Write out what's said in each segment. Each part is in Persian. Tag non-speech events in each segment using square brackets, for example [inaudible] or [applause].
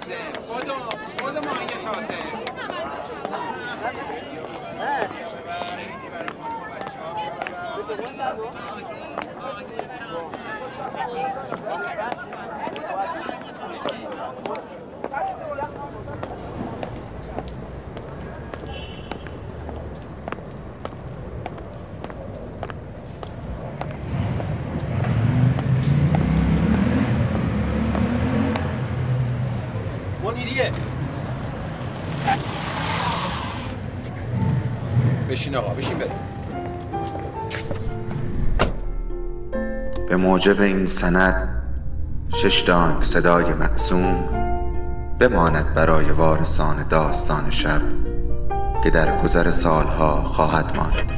تازه. خودو خودو ماهی تازه. منیریه بشین آقا بشین بریم. به موجب این سند شش دانگ صدای مقسوم بماند برای وارثان داستان شب که در گذر سالها خواهد ماند.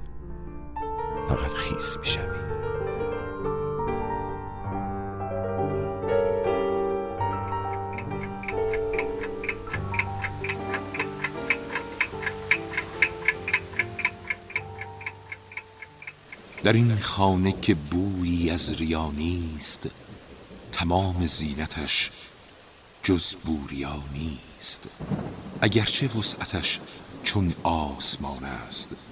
فقط خیس می شوی. در این خانه که بویی از ریا نیست تمام زینتش جز بوریا نیست اگرچه وسعتش چون آسمان است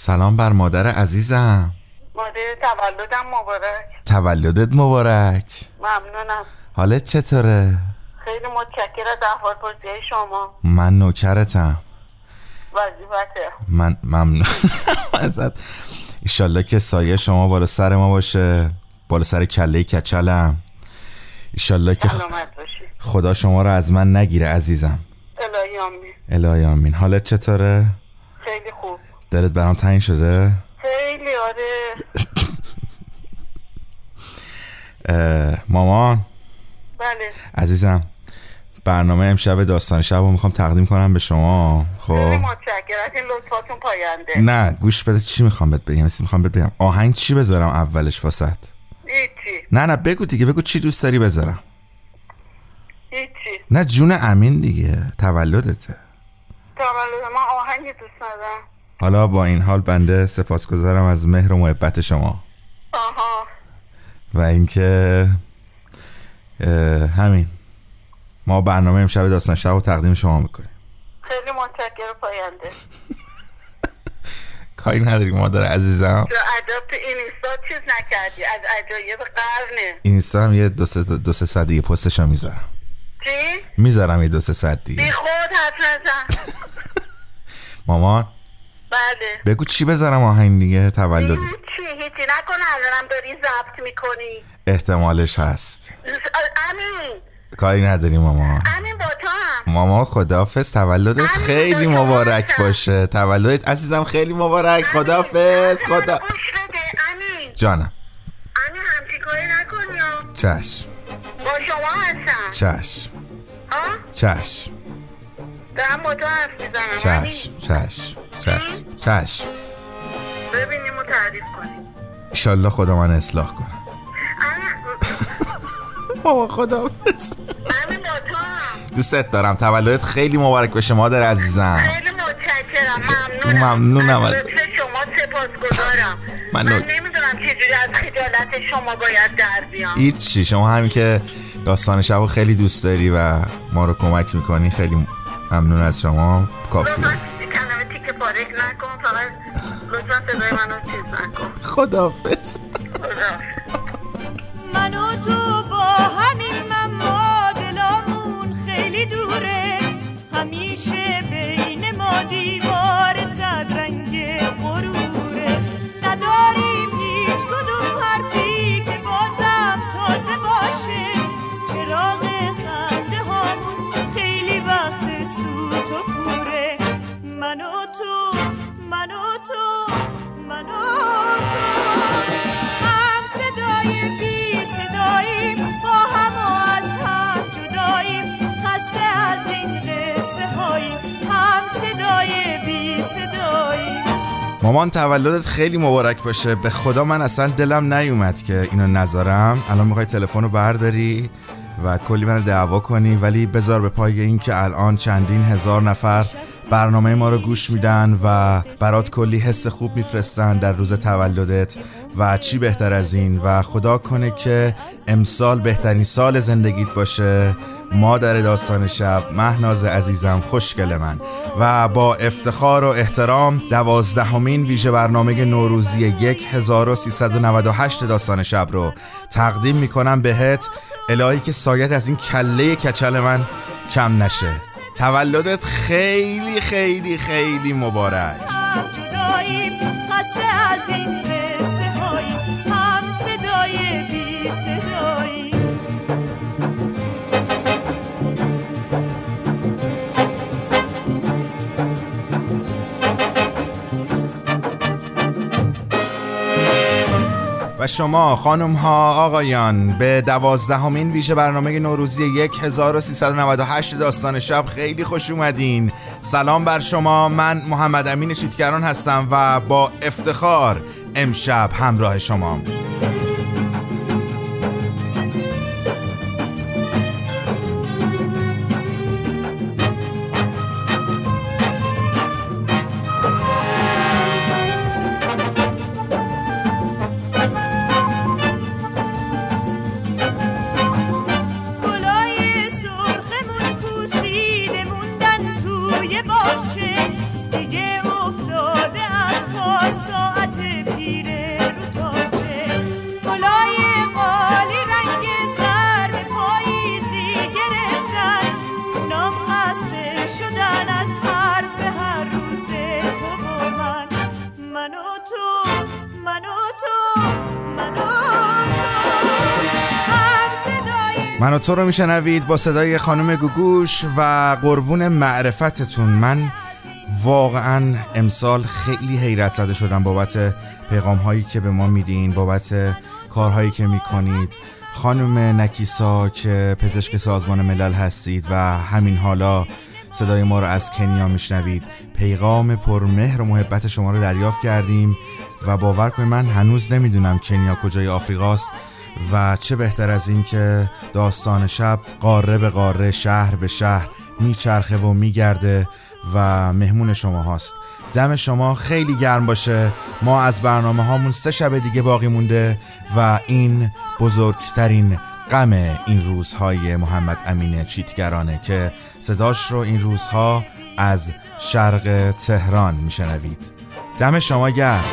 سلام بر مادر عزیزم. مادر تولدم مبارک. تولدت مبارک. ممنونم. حالت چطوره؟ خیلی متشکر از احوال پرسی شما. من نوکرتم. وظیفته. من ممنون. [laughs] ازت. ایشالله که سایه شما بالا سر ما باشه. بالا سر کله کچلم. ایشالله که خدا شما رو از من نگیره عزیزم. الهی آمین. الهی آمین. حالت چطوره؟ خیلی خوب. دلت برام تنگ شده؟ خیلی آره. مامان. بله. عزیزم برنامه امشب داستان شب رو می‌خوام تقدیم کنم به شما. خب. لطفاتون پاینده. نه گوش بده چی می‌خوام بهت بگم. می‌خوام بهت بگم. آهنگ چی بذارم اولش واسط هیچی. نه نه بگو دیگه. بگو چی دوست داری بذارم. هیچی. نه جون امین دیگه. تولدته. تولد ما آهنگی دوست ندارم. حالا با این حال بنده سپاسگزارم از مهر و محبت شما. آها. و اینکه همین. ما برنامه امشب داستان شب رو تقدیم شما می‌کنیم. خیلی متشکر پاینده. [laughs] کاری نداری مادر عزیزم. تو اینستا چیز نکردی از عجایب قرنه. این اینستا هم یه دو سه, دو سه ساعت دیگه پستش رو می‌ذارم. چی؟ می‌ذارم یه دو سه ساعت بی دیگه خود حرف نزن [laughs] مامان. بله. بگو چی بذارم آهنگ دیگه؟ تولد هیچی هیچی. نکن الانم داری ضبط می‌کنی. احتمالش هست. امین. کاری نداری مامان امین با تو هم. ماما خدافز تولدت خیلی با مبارک هستم. باشه. تولدت عزیزم خیلی مبارک. خدافز خدا جانم. امین همچین کاری نکنی. ها. چشم عزیزم چشم. آه؟ چشم. دارم با تو حرف می‌زنم چشم چشم چشم چشم. ببینیم و تعریف کنیم. ایشالله خدا من اصلاح کنه. [laughs] بابا خدا. دوستت دارم. تولدت خیلی مبارک بشه مادر عزیزم. خیلی متشکرم. ممنونم. ممنونم. از شما سپاسگزارم. من من نمی‌دونم چجوری از خجالت شما باید در بیام. هیچی. شما همین که داستان شب رو خیلی دوست داری و ما رو کمک می‌کنی خیلی ممنون از شما. کافیه. لطفا کلمه تیکه پارک نکن فقط لطفا صدای منو چیز نکن. خدافز مامان تولدت خیلی مبارک باشه. به خدا من اصلا دلم نیومد که اینو نذارم. الان می‌خوای تلفن رو برداری و کلی منو دعوا کنی ولی بذار به پای این که الان چندین هزار نفر برنامه ما رو گوش میدن و برات کلی حس خوب میفرستن در روز تولدت و چی بهتر از این؟ و خدا کنه که امسال بهترین سال زندگیت باشه. مادر داستان شب مهناز عزیزم خوشگل من. و با افتخار و احترام دوازدهمین ویژه برنامه نوروزی 1398 داستان شب رو تقدیم می‌کنم بهت. الهی که سایت از این کله کچل من کم نشه. تولدت خیلی خیلی خیلی مبارک. و شما خانم ها آقایان به دوازدهمین ویژه برنامه نوروزی 1398 داستان شب خیلی خوش اومدین. سلام بر شما. من محمد امین چیتگران هستم و با افتخار امشب همراه شما. من و تو رو میشنوید با صدای خانم گوگوش و قربون معرفتتون. من واقعا امسال خیلی حیرت زده شدم بابت پیغام هایی که به ما میدین بابت کارهایی که می‌کنید. خانم نکیسا که پزشک سازمان ملل هستید و همین حالا صدای ما رو از کنیا میشنوید. پیغام پرمهر و محبت شما رو دریافت کردیم و باور کنید من هنوز نمی‌دونم کنیا کجای آفریقاست. و چه بهتر از این که داستان شب قاره به قاره شهر به شهر میچرخه و میگرده و مهمون شما هاست. دم شما خیلی گرم باشه. ما از برنامه هامون سه شب دیگه باقی مونده و این بزرگترین غم این روزهای محمد امین چیتگرانه که صداش رو این روزها از شرق تهران میشنوید. دم شما گرم.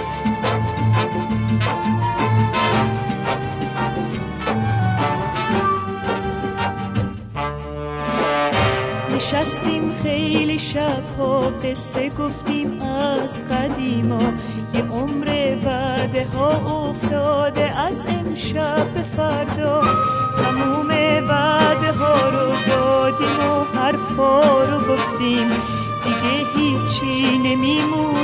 قصه گفتیم از قدیما یه عمر بعده ها افتاده از امشب به فردا. تموم بعده ها رو دادیم و حرفا رو گفتیم. دیگه هیچی نمیمونه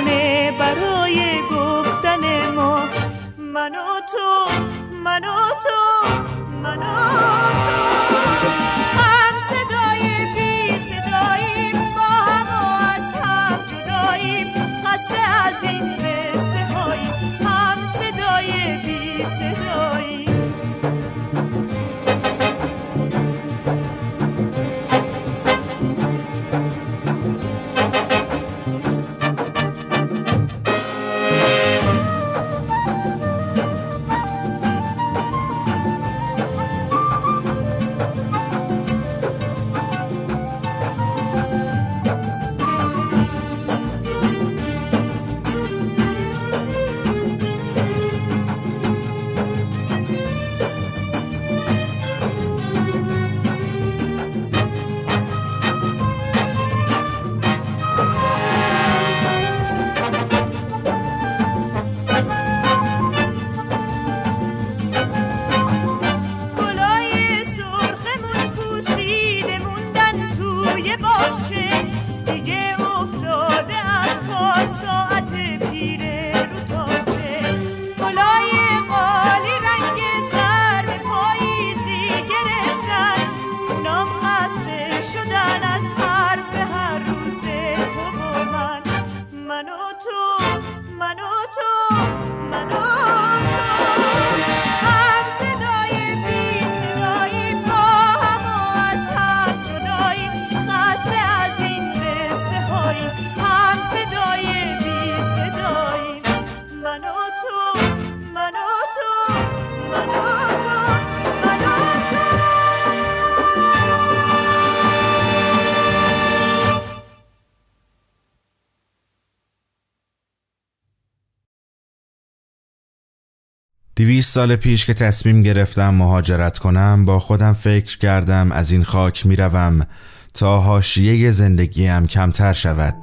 20 سال پیش که تصمیم گرفتم مهاجرت کنم با خودم فکر کردم از این خاک می‌روم تا حاشیه زندگیم کمتر شود.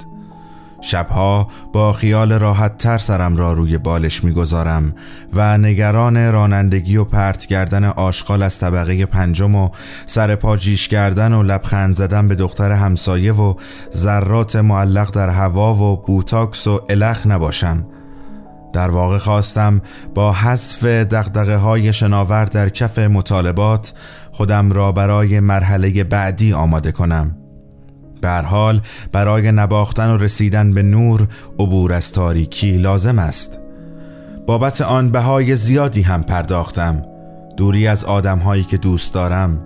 شبها با خیال راحت تر سرم را روی بالش می گذارم و نگران رانندگی و پرت کردن آشغال از طبقه پنجم و سر پاجیش کردن و لبخند زدن به دختر همسایه و ذرات معلق در هوا و بوتاکس و الخ نباشم. در واقع خواستم با حذف دقدقه های شناور در کف مطالبات خودم را برای مرحله بعدی آماده کنم. به هر حال برای نباختن و رسیدن به نور عبور از تاریکی لازم است. بابت آن بهای زیادی هم پرداختم. دوری از آدم هایی که دوست دارم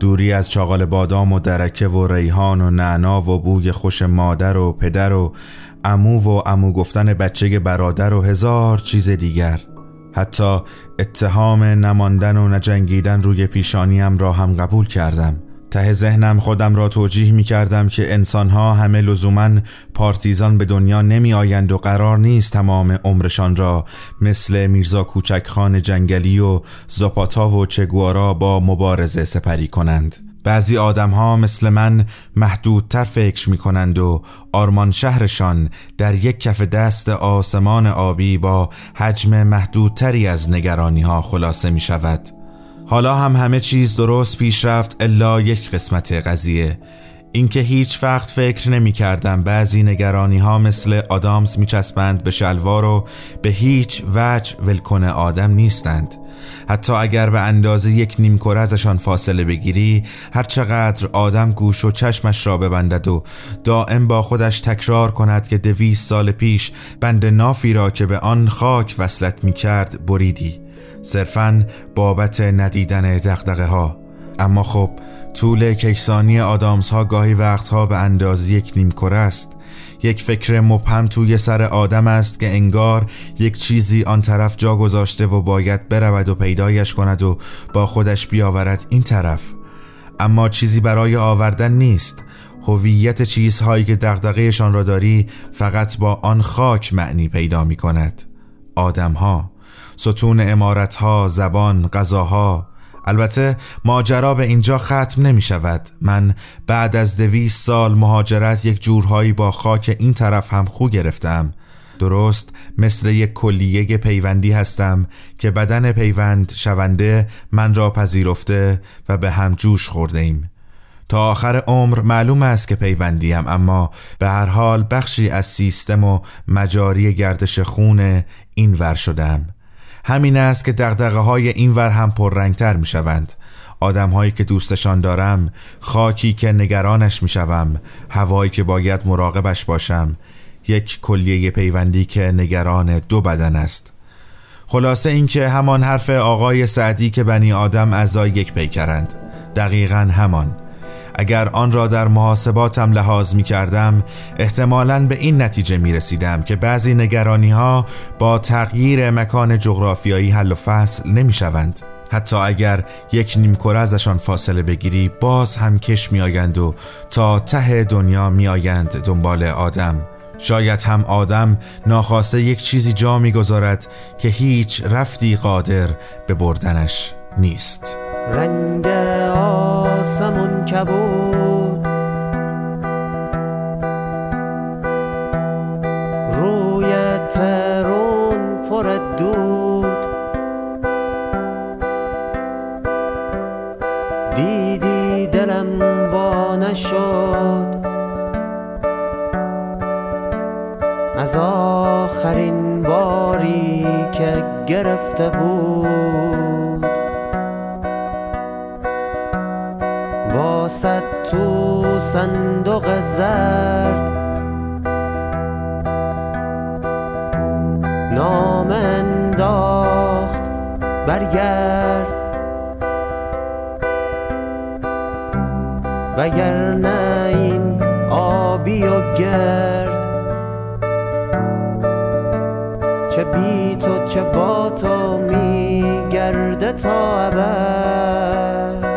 دوری از چاقال بادام و درکه و ریحان و نعنا و بوی خوش مادر و پدر و امو و امو گفتن بچه برادر و هزار چیز دیگر. حتی اتهام نماندن و نجنگیدن روی پیشانیم را هم قبول کردم. ته ذهنم خودم را توجیه می کردم که انسانها همه لزوما پارتیزان به دنیا نمی آیند و قرار نیست تمام عمرشان را مثل میرزا کوچکخان جنگلی و زاپاتا و چگوارا با مبارزه سپری کنند. بعضی آدم ها مثل من محدودتر فکر می کنند و آرمان شهرشان در یک کف دست آسمان آبی با حجم محدودتری از نگرانی ها خلاصه می شود حالا هم همه چیز درست پیش رفت الا یک قسمت قضیه. اینکه هیچ وقت فکر نمی کردم بعضی نگرانی ها مثل آدامز می چسبند به شلوار و به هیچ وجه ولکن آدم نیستند. حتی اگر به اندازه یک نیمکره ازشان فاصله بگیری هر چقدر آدم گوش و چشمش را ببندد و دائم با خودش تکرار کند که دویست سال پیش بند نافی را که به آن خاک وصلت می کرد بریدی. صرفا بابت ندیدن دقدقه ها اما خب طول کیسانی آدامس ها گاهی وقتها به اندازه یک نیمکره است. یک فکر مبهم توی سر آدم است که انگار یک چیزی آن طرف جا گذاشته و باید برود و پیدایش کند و با خودش بیاورد این طرف. اما چیزی برای آوردن نیست. هویت چیزهایی که دغدغه‌شان را داری فقط با آن خاک معنی پیدا می کند آدمها ستون امارتها زبان غذاها البته ماجرا به اینجا ختم نمی شود من بعد از دویست سال مهاجرت یک جورهایی با خاک این طرف هم خو گرفتم. درست مثل یک کلیه پیوندی هستم که بدن پیوند شونده من را پذیرفته و به هم جوش خورده ایم تا آخر عمر معلوم است که پیوندیم اما به هر حال بخشی از سیستم و مجاری گردش خون این ور شدم. همین است که دقدقه های این ور هم پررنگتر می شوند آدم هایی که دوستشان دارم خاکی که نگرانش می شوم هوایی که باید مراقبش باشم یک کلیه پیوندی که نگران دو بدن است. خلاصه اینکه همان حرف آقای سعدی که بنی آدم اعضای یک پیکرند. دقیقا همان. اگر آن را در محاسباتم لحاظ می کردم احتمالا به این نتیجه می رسیدم که بعضی نگرانی ها با تغییر مکان جغرافیایی حل و فصل نمی شوند حتی اگر یک نیمکره ازشان فاصله بگیری باز هم کش می آیند و تا ته دنیا می آیند دنبال آدم. شاید هم آدم ناخواسته یک چیزی جا می‌گذارد که هیچ رفتی قادر به بردنش نیست. رنگ آسمون کبود. روی ترون فرد دود. دیدی دلم وانه شد از آخرین باری که گرفته بود. واسد تو صندوق زرد. نام انداخت برگرد. وگرنه این آبی و گرد. چه بی تو چه با تو میگرده تا ابد.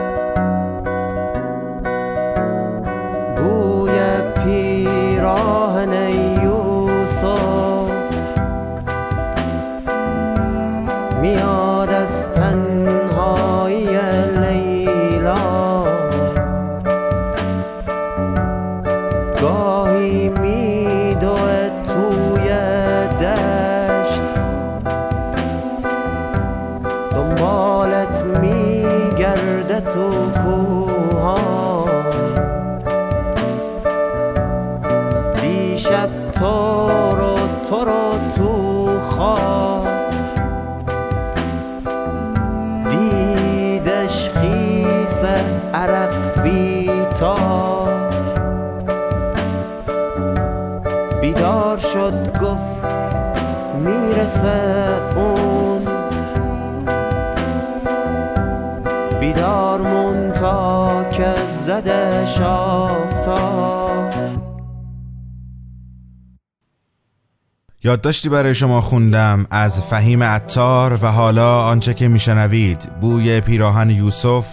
یادداشتی برای شما خوندم از فهیم عطار و حالا آنچه که میشنوید. بوی پیراهن یوسف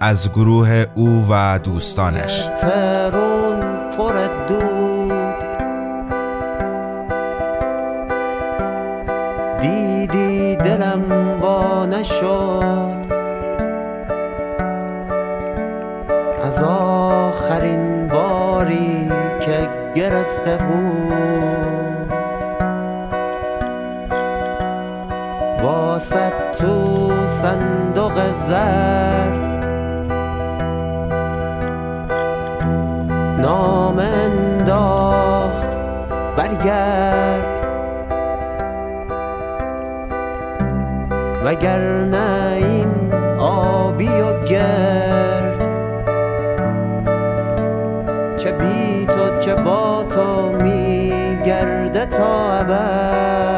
از گروه او و دوستانش. دیدی دلم وا نشد. از آخرین باری که گرفته بود. واسه تو صندوق زرد. نام انداخت برگرد. وگرنه این آبی و گرد. چه بی تو چه با تو میگرده تا ابد.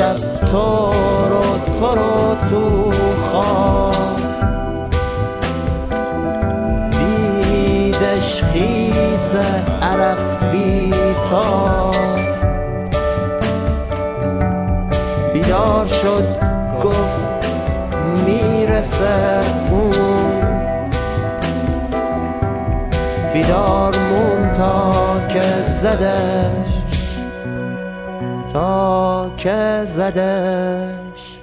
دیشب تو رو تو رو تو خواب دیدش خیس عرق بیتا بیدار شد گفت می‌رسه اون. بیدار مون تا که زدش تا که زدش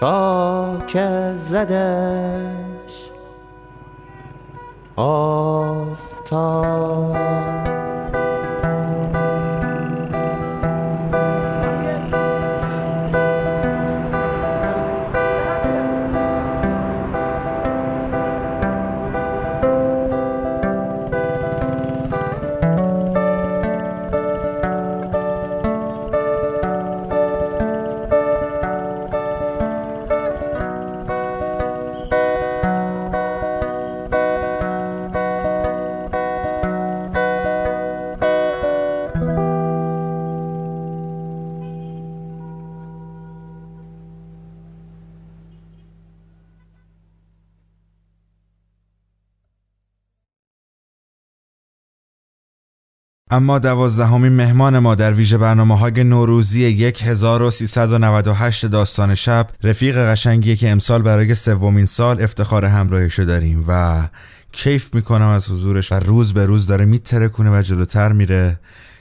تا که زدش. آفتاب اما دوازدهمین مهمان ما در ویژه برنامه های نوروزی 1398 داستان شب رفیق قشنگیه که امسال برای سومین سال افتخار همراهیشو داریم و کیف می‌کنم از حضورش و روز به روز داره میترکونه و جلوتر میره.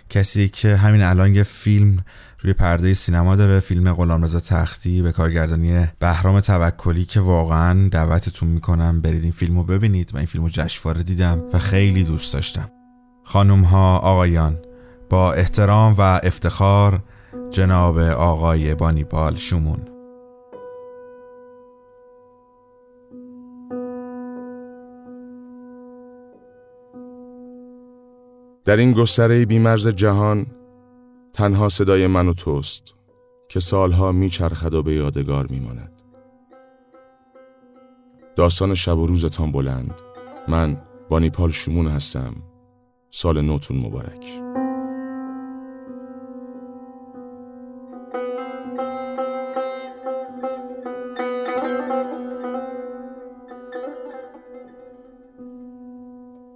کسی که همین الان یه فیلم روی پرده سینما داره فیلم غلامرضا تختی به کارگردانی بهرام توکلی که واقعا دعوتتون می‌کنم برید این فیلمو ببینید. و این فیلمو جشنواره دیدم و خیلی دوست داشتم. خانم ها آقایان با احترام و افتخار جناب آقای بانیبال شمون در این گستره بیمرز جهان تنها صدای من و توست که سالها میچرخد و به یادگار میماند. داستان شب و روزتان بلند. من بانیپال شمون هستم. سال نوتون مبارک.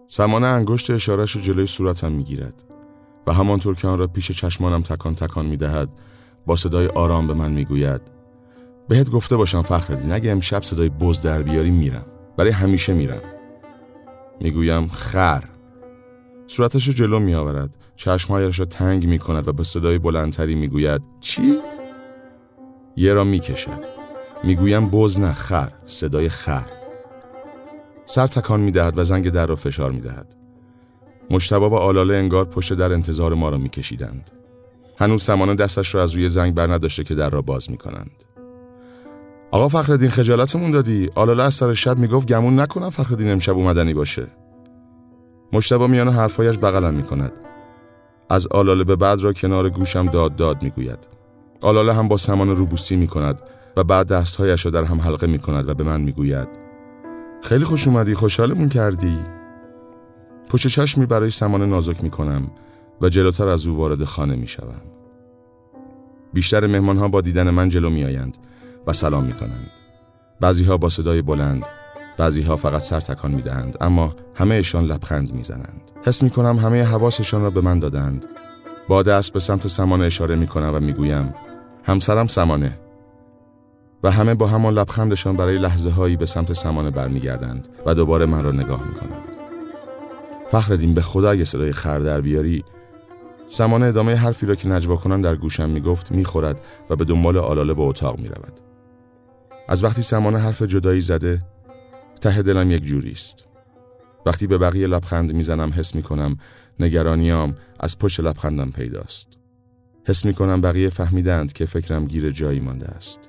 سمانه انگشت اشارش رو جلوی صورتم می‌گیرد و همانطور که آن را پیش چشمانم تکان تکان می‌دهد با صدای آرام به من می‌گوید بهت گفته باشم فخردین اگه امشب صدای بز در بیاری میرم. برای همیشه میرم. می‌گویم خر. صورتش رو جلو میآورد. چشمهایش را تنگ می کند و به صدای بلندتری می‌گوید چی؟ یه را می‌کشد. می‌گویم بز نه خر صدای خر. سر تکان می‌دهد و زنگ در را فشار می‌دهد. مشتبا و آلاله انگار پشت در انتظار ما را میکشیدند. هنوز سمانه دستش را از روی زنگ بر نداشته که در را باز می‌کنند. آقا فخردین خجالتمون دادی؟ آلاله از سر شب می‌گفت گمون نکنم فخردین امشب اومدنی باشه. مشتبا میان حرفایش بغلم می‌کند. از آلاله به بعد را کنار گوشم داد داد می‌گوید. آلاله هم با سمان روبوسی می‌کند و بعد دستهایش را در هم حلقه می‌کند و به من می‌گوید. خیلی خوش اومدی خوشحالمون کردی. پشت چشمی برای سمان نازک می‌کنم و جلوتر از او وارد خانه می‌شوم. بیشتر مهمان ها با دیدن من جلو میآیند و سلام می‌کنند. بعضی ها با صدای بلند بعضی ها فقط سر تکان می دهند اما همهشان لبخند می زنند. حس می کنم همه حواسشان را به من دادند. با دست به سمت سمانه اشاره می کنم و می گویم همسرم سمانه و همه با همان لبخندشان برای لحظه هایی به سمت سمانه برمیگردند و دوباره من را نگاه می کنند. فخردین به خدا اگه صدای خر در بیاری سمانه ادامه حرفی را که نجوا کنان در گوشم می گفت می خورد و به دنبال آلاله به اتاق می رود. از وقتی سمانه حرف جدایی زده ته دلم یک جوری است. وقتی به بقیه لبخند می‌زنم حس می‌کنم نگرانیام از پشت لبخندم پیداست. حس می‌کنم بقیه فهمیدند که فکرم گیر جایی مانده است.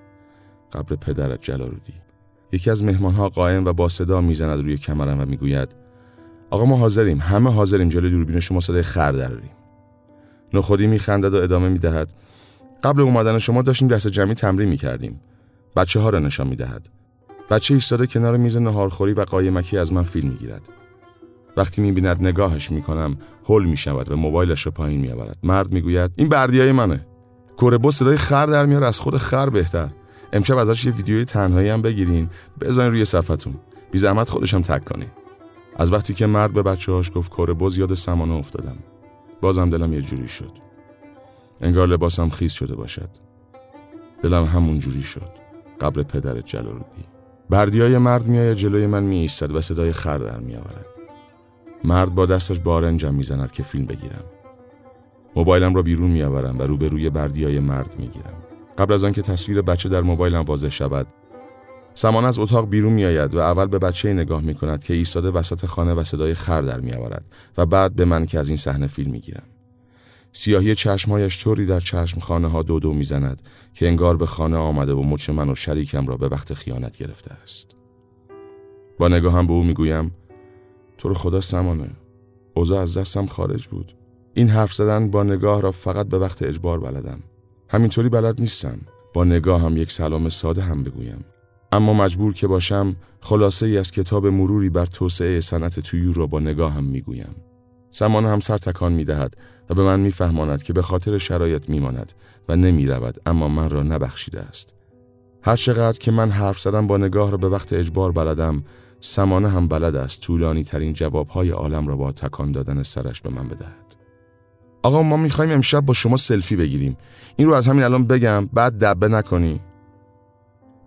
قبر پدرت جلارودی. یکی از مهمانها قائم و با صدا می‌زند روی کمرم و می‌گوید آقا ما حاضریم همه حاضریم جلوی دوربین شما صدای خر دراریم. نخودی میخندد و ادامه می‌دهد قبل اومدن شما داشتیم دست جمعی تمرین می‌کردیم. بچه ها را نشان می‌دهد. بچه ایستاده کنار میز نهارخوری و قایمکی از من فیلم می‌گیرد. وقتی می‌بیند نگاهش می‌کنم هول می‌شود و موبایلش رو پایین میآورد. مرد می‌گوید این بردیای منه. کوربو صدای خر در میاره از خود خر بهتر. امشب ازش یه ویدیوی تنهایی هم بگیرین بزنین روی صفحتون. بی زحمت خودشم تک کنی. از وقتی که مرد به بچه‌هاش گفت کوربوز یاد سمانه افتادم. بازم دلم یه جوری شد. انگار لباسم خیس شده باشد. دلم همون جوری شد. قبر پدر جلالودی. بردیای مرد میآید جلوی من می ایستد و صدای خر در می آورد. مرد با دستش بارنجم می‌زند که فیلم بگیرم. موبایلم را بیرون میآورم و روبروی بردیای مرد می‌گیرم. قبل از آنکه تصویر بچه در موبایلم واضح شود، سمان از اتاق بیرون میآید و اول به بچه نگاه می کند که ایستاده وسط خانه و صدای خر در می آورد و بعد به من که از این صحنه فیلم می‌گیرم. سیاهی چشمهایش طوری در چشم خانه ها دو دو می‌زند که انگار به خانه آمده و مچ من و شریکم را به وقت خیانت گرفته است. با نگاهم به او می‌گویم تو رو خدا سمانه اوضاع از دستم خارج بود. این حرف زدن با نگاه را فقط به وقت اجبار بلدم. همینطوری بلد نیستم. با نگاه هم یک سلام ساده هم بگویم. اما مجبور که باشم خلاصه ای از کتاب مروری بر توسعه صنعت تویور را با نگاه هم می‌گویم. سمانه هم سر تکان می دهد و به من میفهماند که به خاطر شرایط میماند و نمی رود اما من را نبخشیده است. هر چقدر که من حرف زدم با نگاه را به وقت اجبار بلدم سمانه هم بلد است طولانی ترین جوابهای عالم را با تکان دادن سرش به من بدهد. آقا ما می‌خوایم امشب با شما سلفی بگیریم. این رو از همین الان بگم بعد دبه نکنی.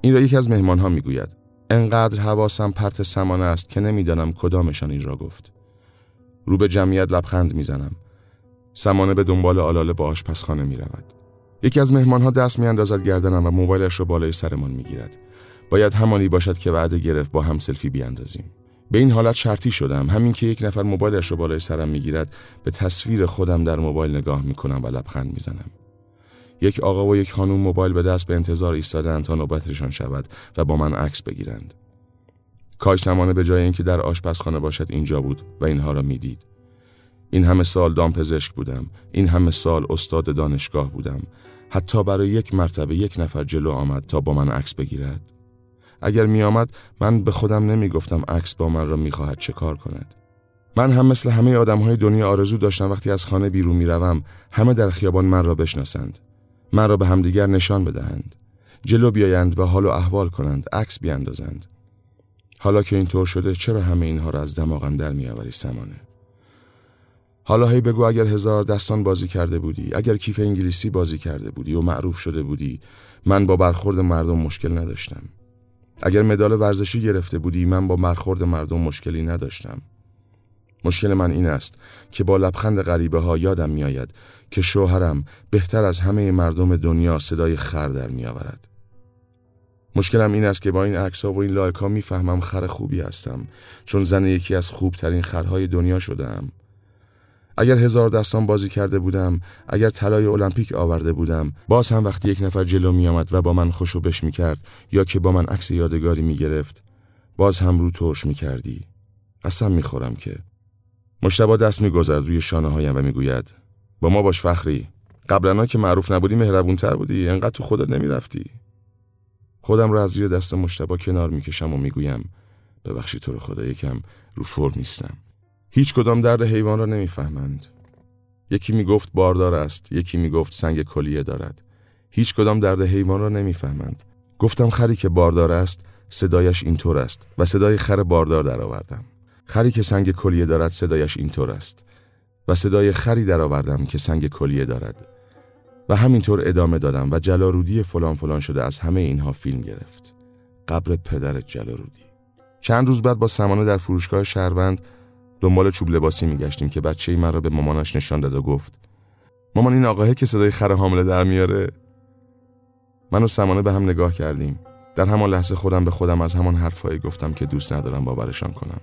این را یکی از مهمان ها می‌گوید. انقدر حواسم پرت سمانه است که نمی‌دانم کدامشان این را گفت. رو به جمعیت لبخند می‌زنم. سمانه به دنبال آلاله با آشپزخانه می رود. یکی از مهمانها دست می اندازد گردنم و موبایلش را بالای سرمان می گیرد. باید همانی باشد که وعده گرفت با هم سلفی بیاندازیم. به این حالت شرطی شدم همین که یک نفر موبایلش را بالای سرم می گیرد به تصویر خودم در موبایل نگاه می کنم و لبخند می زنم. یک آقا و یک خانم موبایل به دست به انتظار ایستادند تا نوبتشان شود و با من عکس بگیرند. کاش سمانه به جای اینکه در آشپزخانه باشد اینجا بود و اینها را می‌دید. این همه سال دامپزشک بودم این همه سال استاد دانشگاه بودم. حتی برای یک مرتبه یک نفر جلو آمد تا با من عکس بگیرد. اگر می آمد من به خودم نمی گفتم عکس با من را می خواهد چه کار کند. من هم مثل همه آدم های دنیا آرزو داشتم وقتی از خانه بیرون می‌روم همه در خیابان من را بشناسند. من را به همدیگر نشان بدهند. جلو بیایند و حال و احوال کنند عکس بیاندازند. حالا که اینطور شده چرا همه اینها را از دماغم در میآوری سمانه؟ حالا هی بگو اگر هزار دستان بازی کرده بودی اگر کیف انگلیسی بازی کرده بودی و معروف شده بودی من با برخورد مردم مشکل نداشتم اگر مدال ورزشی گرفته بودی من با برخورد مردم مشکلی نداشتم مشکل من این است که با لبخند غریبه ها یادم میآید که شوهرم بهتر از همه مردم دنیا صدای خر در می آورد. مشکلم این است که با این عکس و این لایک ها می‌فهمم خر خوبی هستم چون زن یکی از خوبترین خرهای دنیا شدم. اگر هزار دستان بازی کرده بودم اگر طلای المپیک آورده بودم باز هم وقتی یک نفر جلو می آمد و با من خوشو بش می کرد یا که با من عکس یادگاری می گرفت باز هم رو ترش می کردی قسم می خورم که. مشتبا دست می گذرد روی شانه هایم و می گوید با ما باش فخری. قبلا که معروف نبودی مهربونتر بودی انقدر تو خودت نمی رفتی خودم را از زیر دست مشتبا کنار می کشم و می گویم ببخشی تو رو خدا یکم رو فرم نیستم. هیچ کدام درد حیوان را نمی‌فهمند. یکی می گفت باردار است، یکی می گفت سنگ کلیه دارد. هیچ کدام درد حیوان را نمی‌فهمند. گفتم خری که باردار است، صدایش اینطور است و صدای خر باردار درآوردم. خری که سنگ کلیه دارد صدایش اینطور است و صدای خری درآوردم که سنگ کلیه دارد. و همینطور ادامه دادم و جلارودی فلان فلان شده از همه اینها فیلم گرفت. قبر پدر جلارودی. چند روز بعد با سمانه در فروشگاه شهروند دنبال چوب لباسی میگشتیم که بچه ای من را به مامانش نشان داد و گفت مامان این آقاهه که صدای خر حامله در میاره؟ من و سمانه به هم نگاه کردیم. در همان لحظه خودم به خودم از همان حرفهایی گفتم که دوست ندارم باورشان کنم.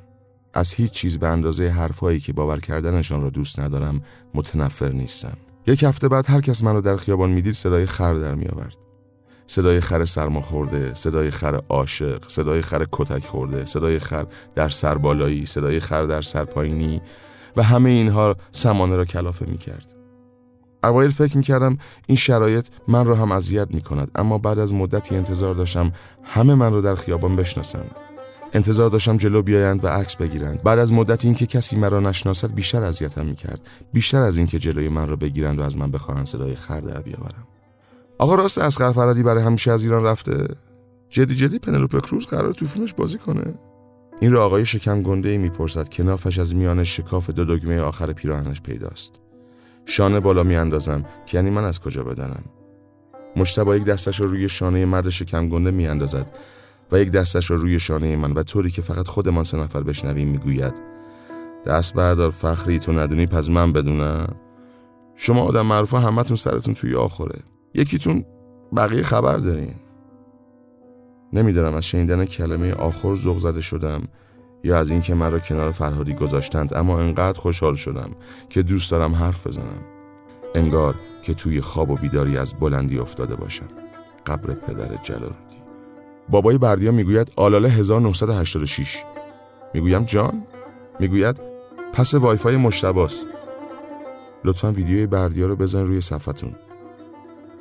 از هیچ چیز به اندازه حرفهایی که باور کردنشان را دوست ندارم متنفر نیستم. یک هفته بعد هر کس من را در خیابان می‌دید صدای خر در میآورد. صدای خر سرما خورده، صدای خر عاشق، صدای خر کتک خورده، صدای خر در سربالایی، صدای خر در سرپایینی و همه اینها سمانه را کلافه می کرد. اوایل فکر می کردم این شرایط من را هم اذیت می کند اما بعد از مدتی انتظار داشتم همه من را در خیابان بشناسند. انتظار داشتم جلو بیایند و عکس بگیرند بعد از مدتی اینکه کسی مرا نشناسد بیشتر اذیتم می کرد بیشتر از اینکه جلوی من را بگیرند و از من بخواهند صدای خر در بیاورم آقا راست اسقر فرادی برای همیشه از ایران رفته؟ جدی جدی پنلوپ کروز قرار تو فیلمش بازی کنه. این را آقای شکم گنده ای می‌پرسد که نافش از میان شکاف دو دگمه آخر پیراهنش پیداست. شانه بالا میاندازم که یعنی من از کجا بدانم مشتبا یک دستش را روی شانه مرد شکم گنده میاندازد و یک دستش را روی شانه من و طوری که فقط خودمان سه نفر بشنویم می‌گوید دست بردار فخری تو ندونی پس من بدونم. شما آدم معروفا همتون سرتون توی آخره یکیتون بقیه خبر دارین. نمیدارم از شنیدن کلمه آخر زغ زده شدم یا از اینکه مرا کنار فرهادی گذاشتند اما انقدر خوشحال شدم که دوست دارم حرف بزنم. انگار که توی خواب و بیداری از بلندی افتاده باشم. قبر پدر جلارودی بابای بردیا می‌گوید آلاله 1986 می‌گویم جان؟ می‌گوید پس وایفای مجتباست. لطفا ویدیوی بردیا رو بزن روی صفحتون.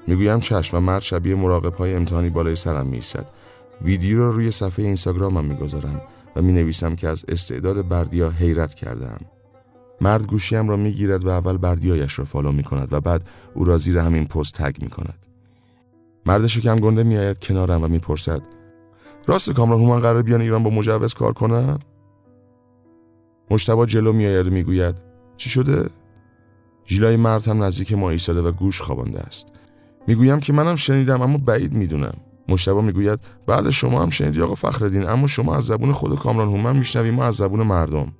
می‌گویم چشم و مرد شبیه مراقب های امتحانی بالای سرم می‌رسد ویدیو رو روی صفحه اینستاگرامم می‌گذارم و می نویسم که از استعداد بردیا حیرت کردم مرد گوشیم را می‌گیرد و اول بردیایش را follow می کند و بعد او را زیر همین پست tag می کند مرد شکم گنده می آید کنارم و می‌پرسد راست کامران هومن قرار بیان ایران با مجوز کار کنم مشتبا جلو میآید و می‌گوید چی شده؟ ژیلای مرد هم نزدیک ما ایستاده و گوش خوابانده است. می‌گویم که منم شنیدم اما بعید می‌دونم. مشتبه می‌گوید بله شما هم شنیدی آقا فخردین اما شما از زبون خود کامران هومن میشنویم ما از زبون مردم.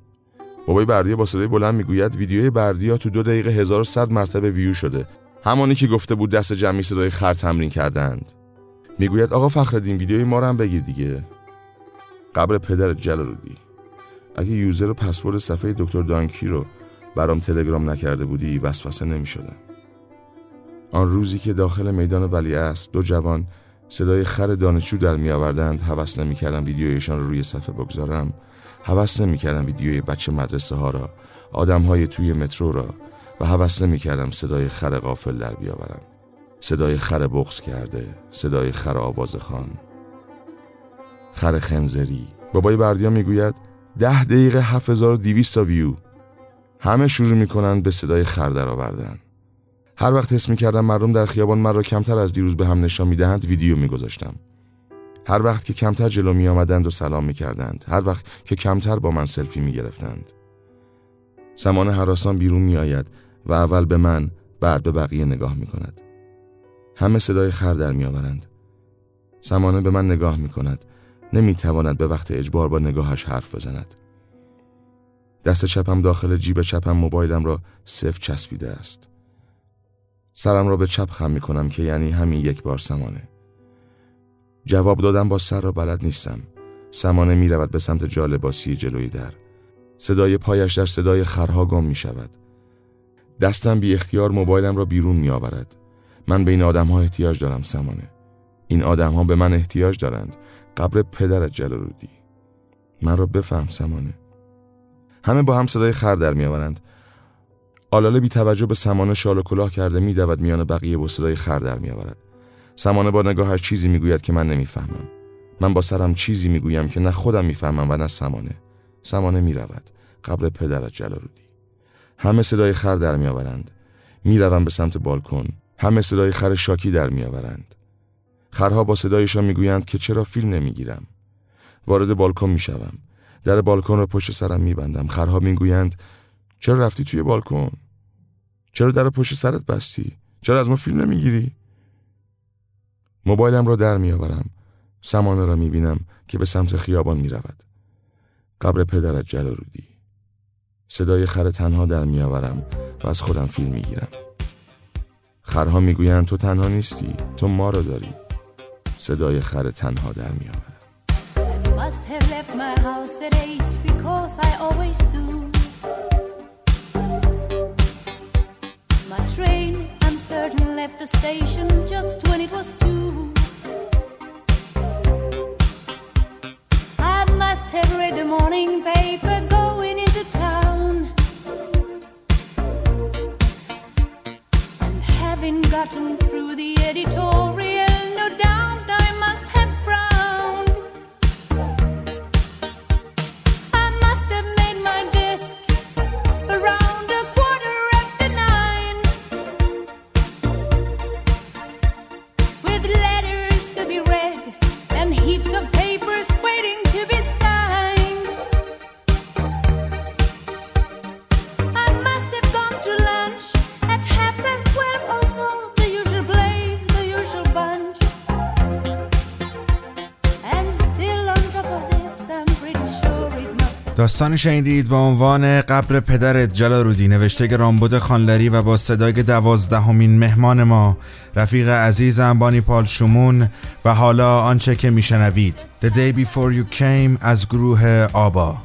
بابای بردیا با صدای بلند می‌گوید ویدیوی بردیا تو دو دقیقه 1100 مرتبه ویو شده. همانی که گفته بود دست جمعی صدای خر تمرین کردند. می‌گوید آقا فخردین ویدیوی ما رو هم بگیر دیگه. قبر پدر جلالودی اگه یوزر و پسورد صفحه دکتر دانکی رو برام تلگرام نکرده بودی وسوسه نمی‌شدم. آن روزی که داخل میدان ولی است دو جوان صدای خر دانشجو در می آوردند حوس نمی کردم ویدیویشان رو روی صفحه بگذارم. حوس نمی کردم ویدیوی بچه مدرسه ها را آدم های توی مترو را و حوس نمی کردم صدای خر غافل در بیاورم. صدای خر بغز کرده صدای خر آواز خان خر خنزری. بابای بردیا می‌گوید ده دقیقه 7200 تا ویو. همه شروع می‌کنن به صدای خر در آوردن هر وقت حس می‌کردم مردم در خیابان من را کمتر از دیروز به هم نشان می‌دهند ویدیو میگذاشتم هر وقت که کمتر جلو می آمدند و سلام می کردند. هر وقت که کمتر با من سلفی می گرفتند. سمان حراسان بیرون می آید و اول به من بعد به بقیه نگاه می کند. همه صدای خر در می آورند. سمانه به من نگاه می کند. نمی تواند به وقت اجبار با نگاهش حرف بزند. دست چپم داخل جیب چپم موبایلم را صف چسبیده است. سرم را به چپ خم می کنم که یعنی همین یک بار سمانه. جواب دادم با سر را بلد نیستم. سمانه می رود به سمت جالباسی جلوی در. صدای پایش در صدای خرها گم می شود. دستم بی اختیار موبایلم را بیرون می آورد. من به این آدم ها احتیاج دارم سمانه. این آدم ها به من احتیاج دارند. قبر پدرت جلالودی. من را بفهم سمانه. همه با هم صدای خر در می آورند. آلاله بی توجه به سمانه شال و کلاه کرده می دود میان بقیه و صدای خر در می آورد. سمانه با نگاهش چیزی می‌گوید که من نمی‌فهمم. من با سرم چیزی می‌گویم که نه خودم می‌فهمم و نه سمانه. سمانه می‌رود. قبر پدرت جلالودی. همه صدای خر در میآورند. می‌روم به سمت بالکن. همه صدای خر شاکی در میآورند. خرها با صدایشان می‌گویند که چرا فیلم نمی‌گیرم. وارد بالکن می‌شوم. در بالکن را پشت سرم میبندم. خرها می‌گویند چرا رفتی توی بالکن؟ چرا در پشت سرت بستی؟ چرا از ما فیلم نمی‌گیری؟ موبایلم را در میآورم. سمانه را می‌بینم که به سمت خیابان می‌رود. قبر پدرت جلالودی. صدای خر تنها در میآورم و از خودم فیلم می‌گیرم. خرها می‌گویند تو تنها نیستی تو ما را داری صدای خر تنها در میآورم. Certain, left the station just when it was two. I must have read the morning paper going into town. And having gotten through the editorial, no doubt I must heaps papers waiting to be signed. I must have gone to lunch at half past twelve or so, the usual place, the usual bunch. And still داستانی شنیدید با عنوان قبر پدرت جلارودی نوشته رامبد خانلری و با صدای دوازدهمین مهمان ما رفیق عزیزم بانی پال شمون و حالا آنچه که میشنوید. The Day Before You Came از گروه آبا.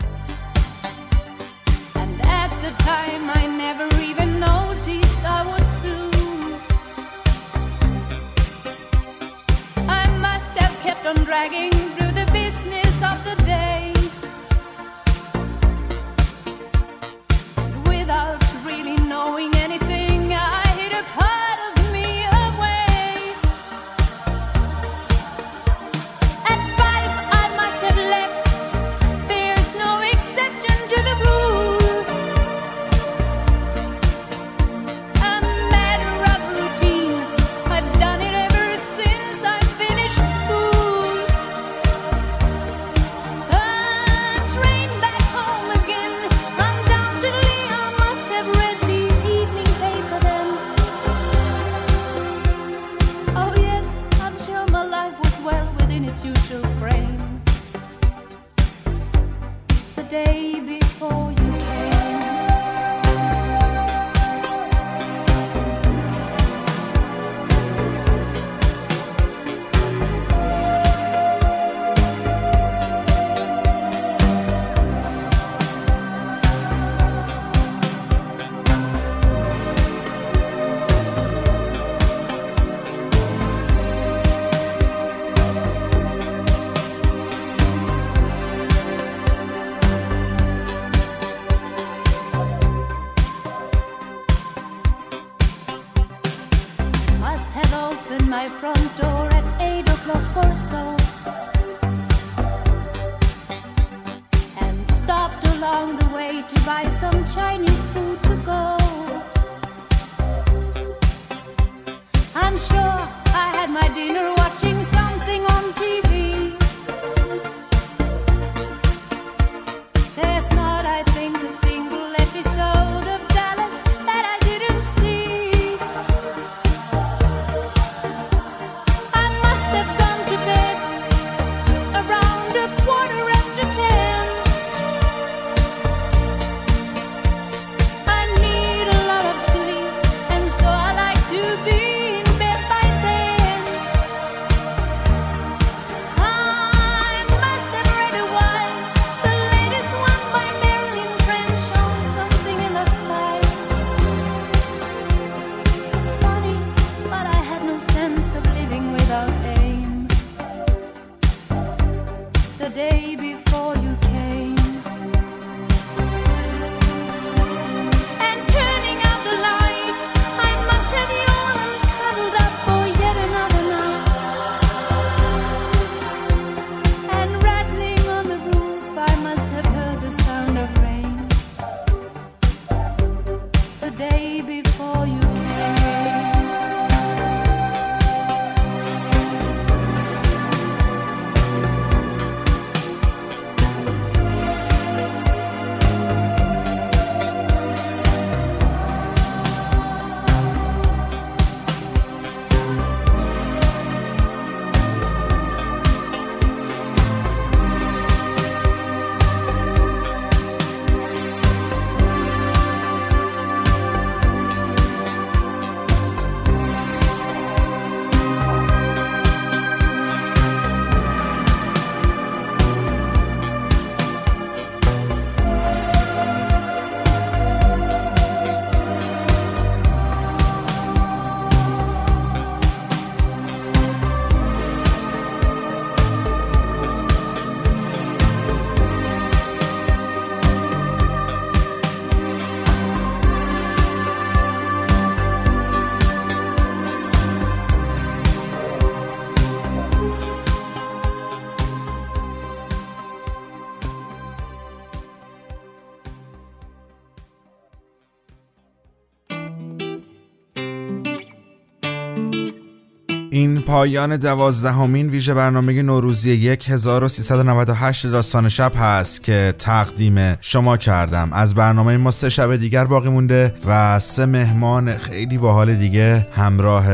پایان دوازدهمین ویژه برنامه نوروزی 1398 داستان شب هست که تقدیم شما کردم. از برنامه ما سه شب دیگر باقی مونده و سه مهمان خیلی باحال دیگه همراه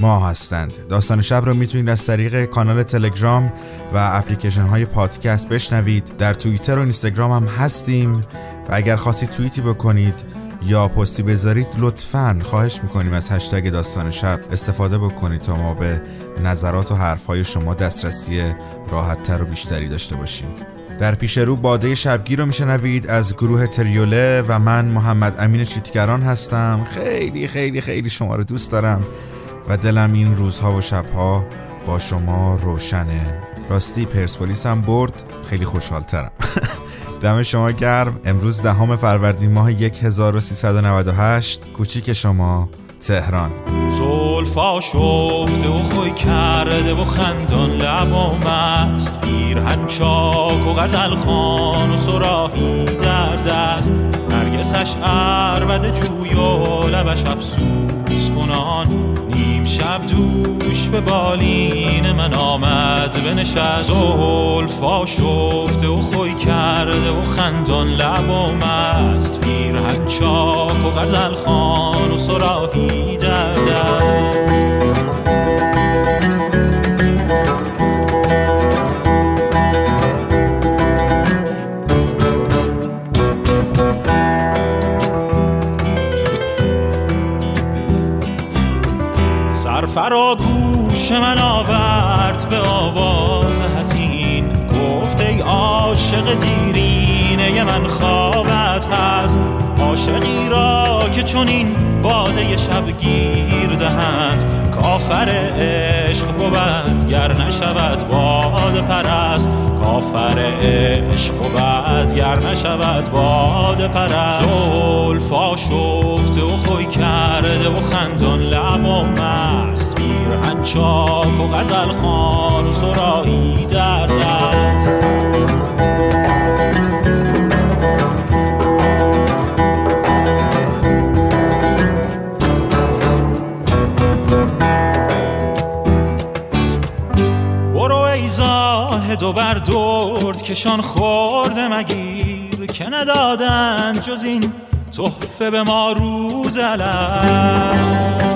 ما هستند. داستان شب رو می‌تونید از طریق کانال تلگرام و اپلیکیشن های پادکست بشنوید. در توییتر و اینستاگرام هم هستیم و اگر خواستید توییتی بکنید یا پستی بذارید لطفا خواهش می‌کنیم از هشتگ داستان شب استفاده بکنید تا ما به نظرات و حرفهای شما دسترسی راحتتر و بیشتری داشته باشیم. در پیش رو باده شبگیر رو میشنوید از گروه تریوله و من محمد امین چیتگران هستم. خیلی خیلی خیلی شما رو دوست دارم و دلم این روزها و شبها با شما روشنه. راستی پرسپولیس هم برد. خیلی خوشحالترم. [laughs] دم شما گرم. امروز دهم فروردین ماه 1398 کوچیک شما تهران. زلفا شفته و خوی کرده و خندان لبام است پیرهن چاک و غزل خان و سراحی در دست. نرگسش عربد جوی و لبش افسوس کنان. شب دوش به بالین من آمد بنشست. زلفا شفته و خوی کرده و خندان لبام است پیرهن چاک و غزل خان و سراحی در سرفرا گوش من آورد به آواز حسین. گفت ای عاشق دیرینه من خوابت هست. عاشقی را که چون این باده شب گیر دهند کافر عشق بود گر نشود باد پرست. کافر عشق بود گر نشود باد پرست. زلفا شفته و خوی کرده و خندان لبام است پیرهن انچاک و غزل خان و سرایی در دست دو بر درد کشان خورده مگیر که ندادن جز این تحفه به ما روز علم.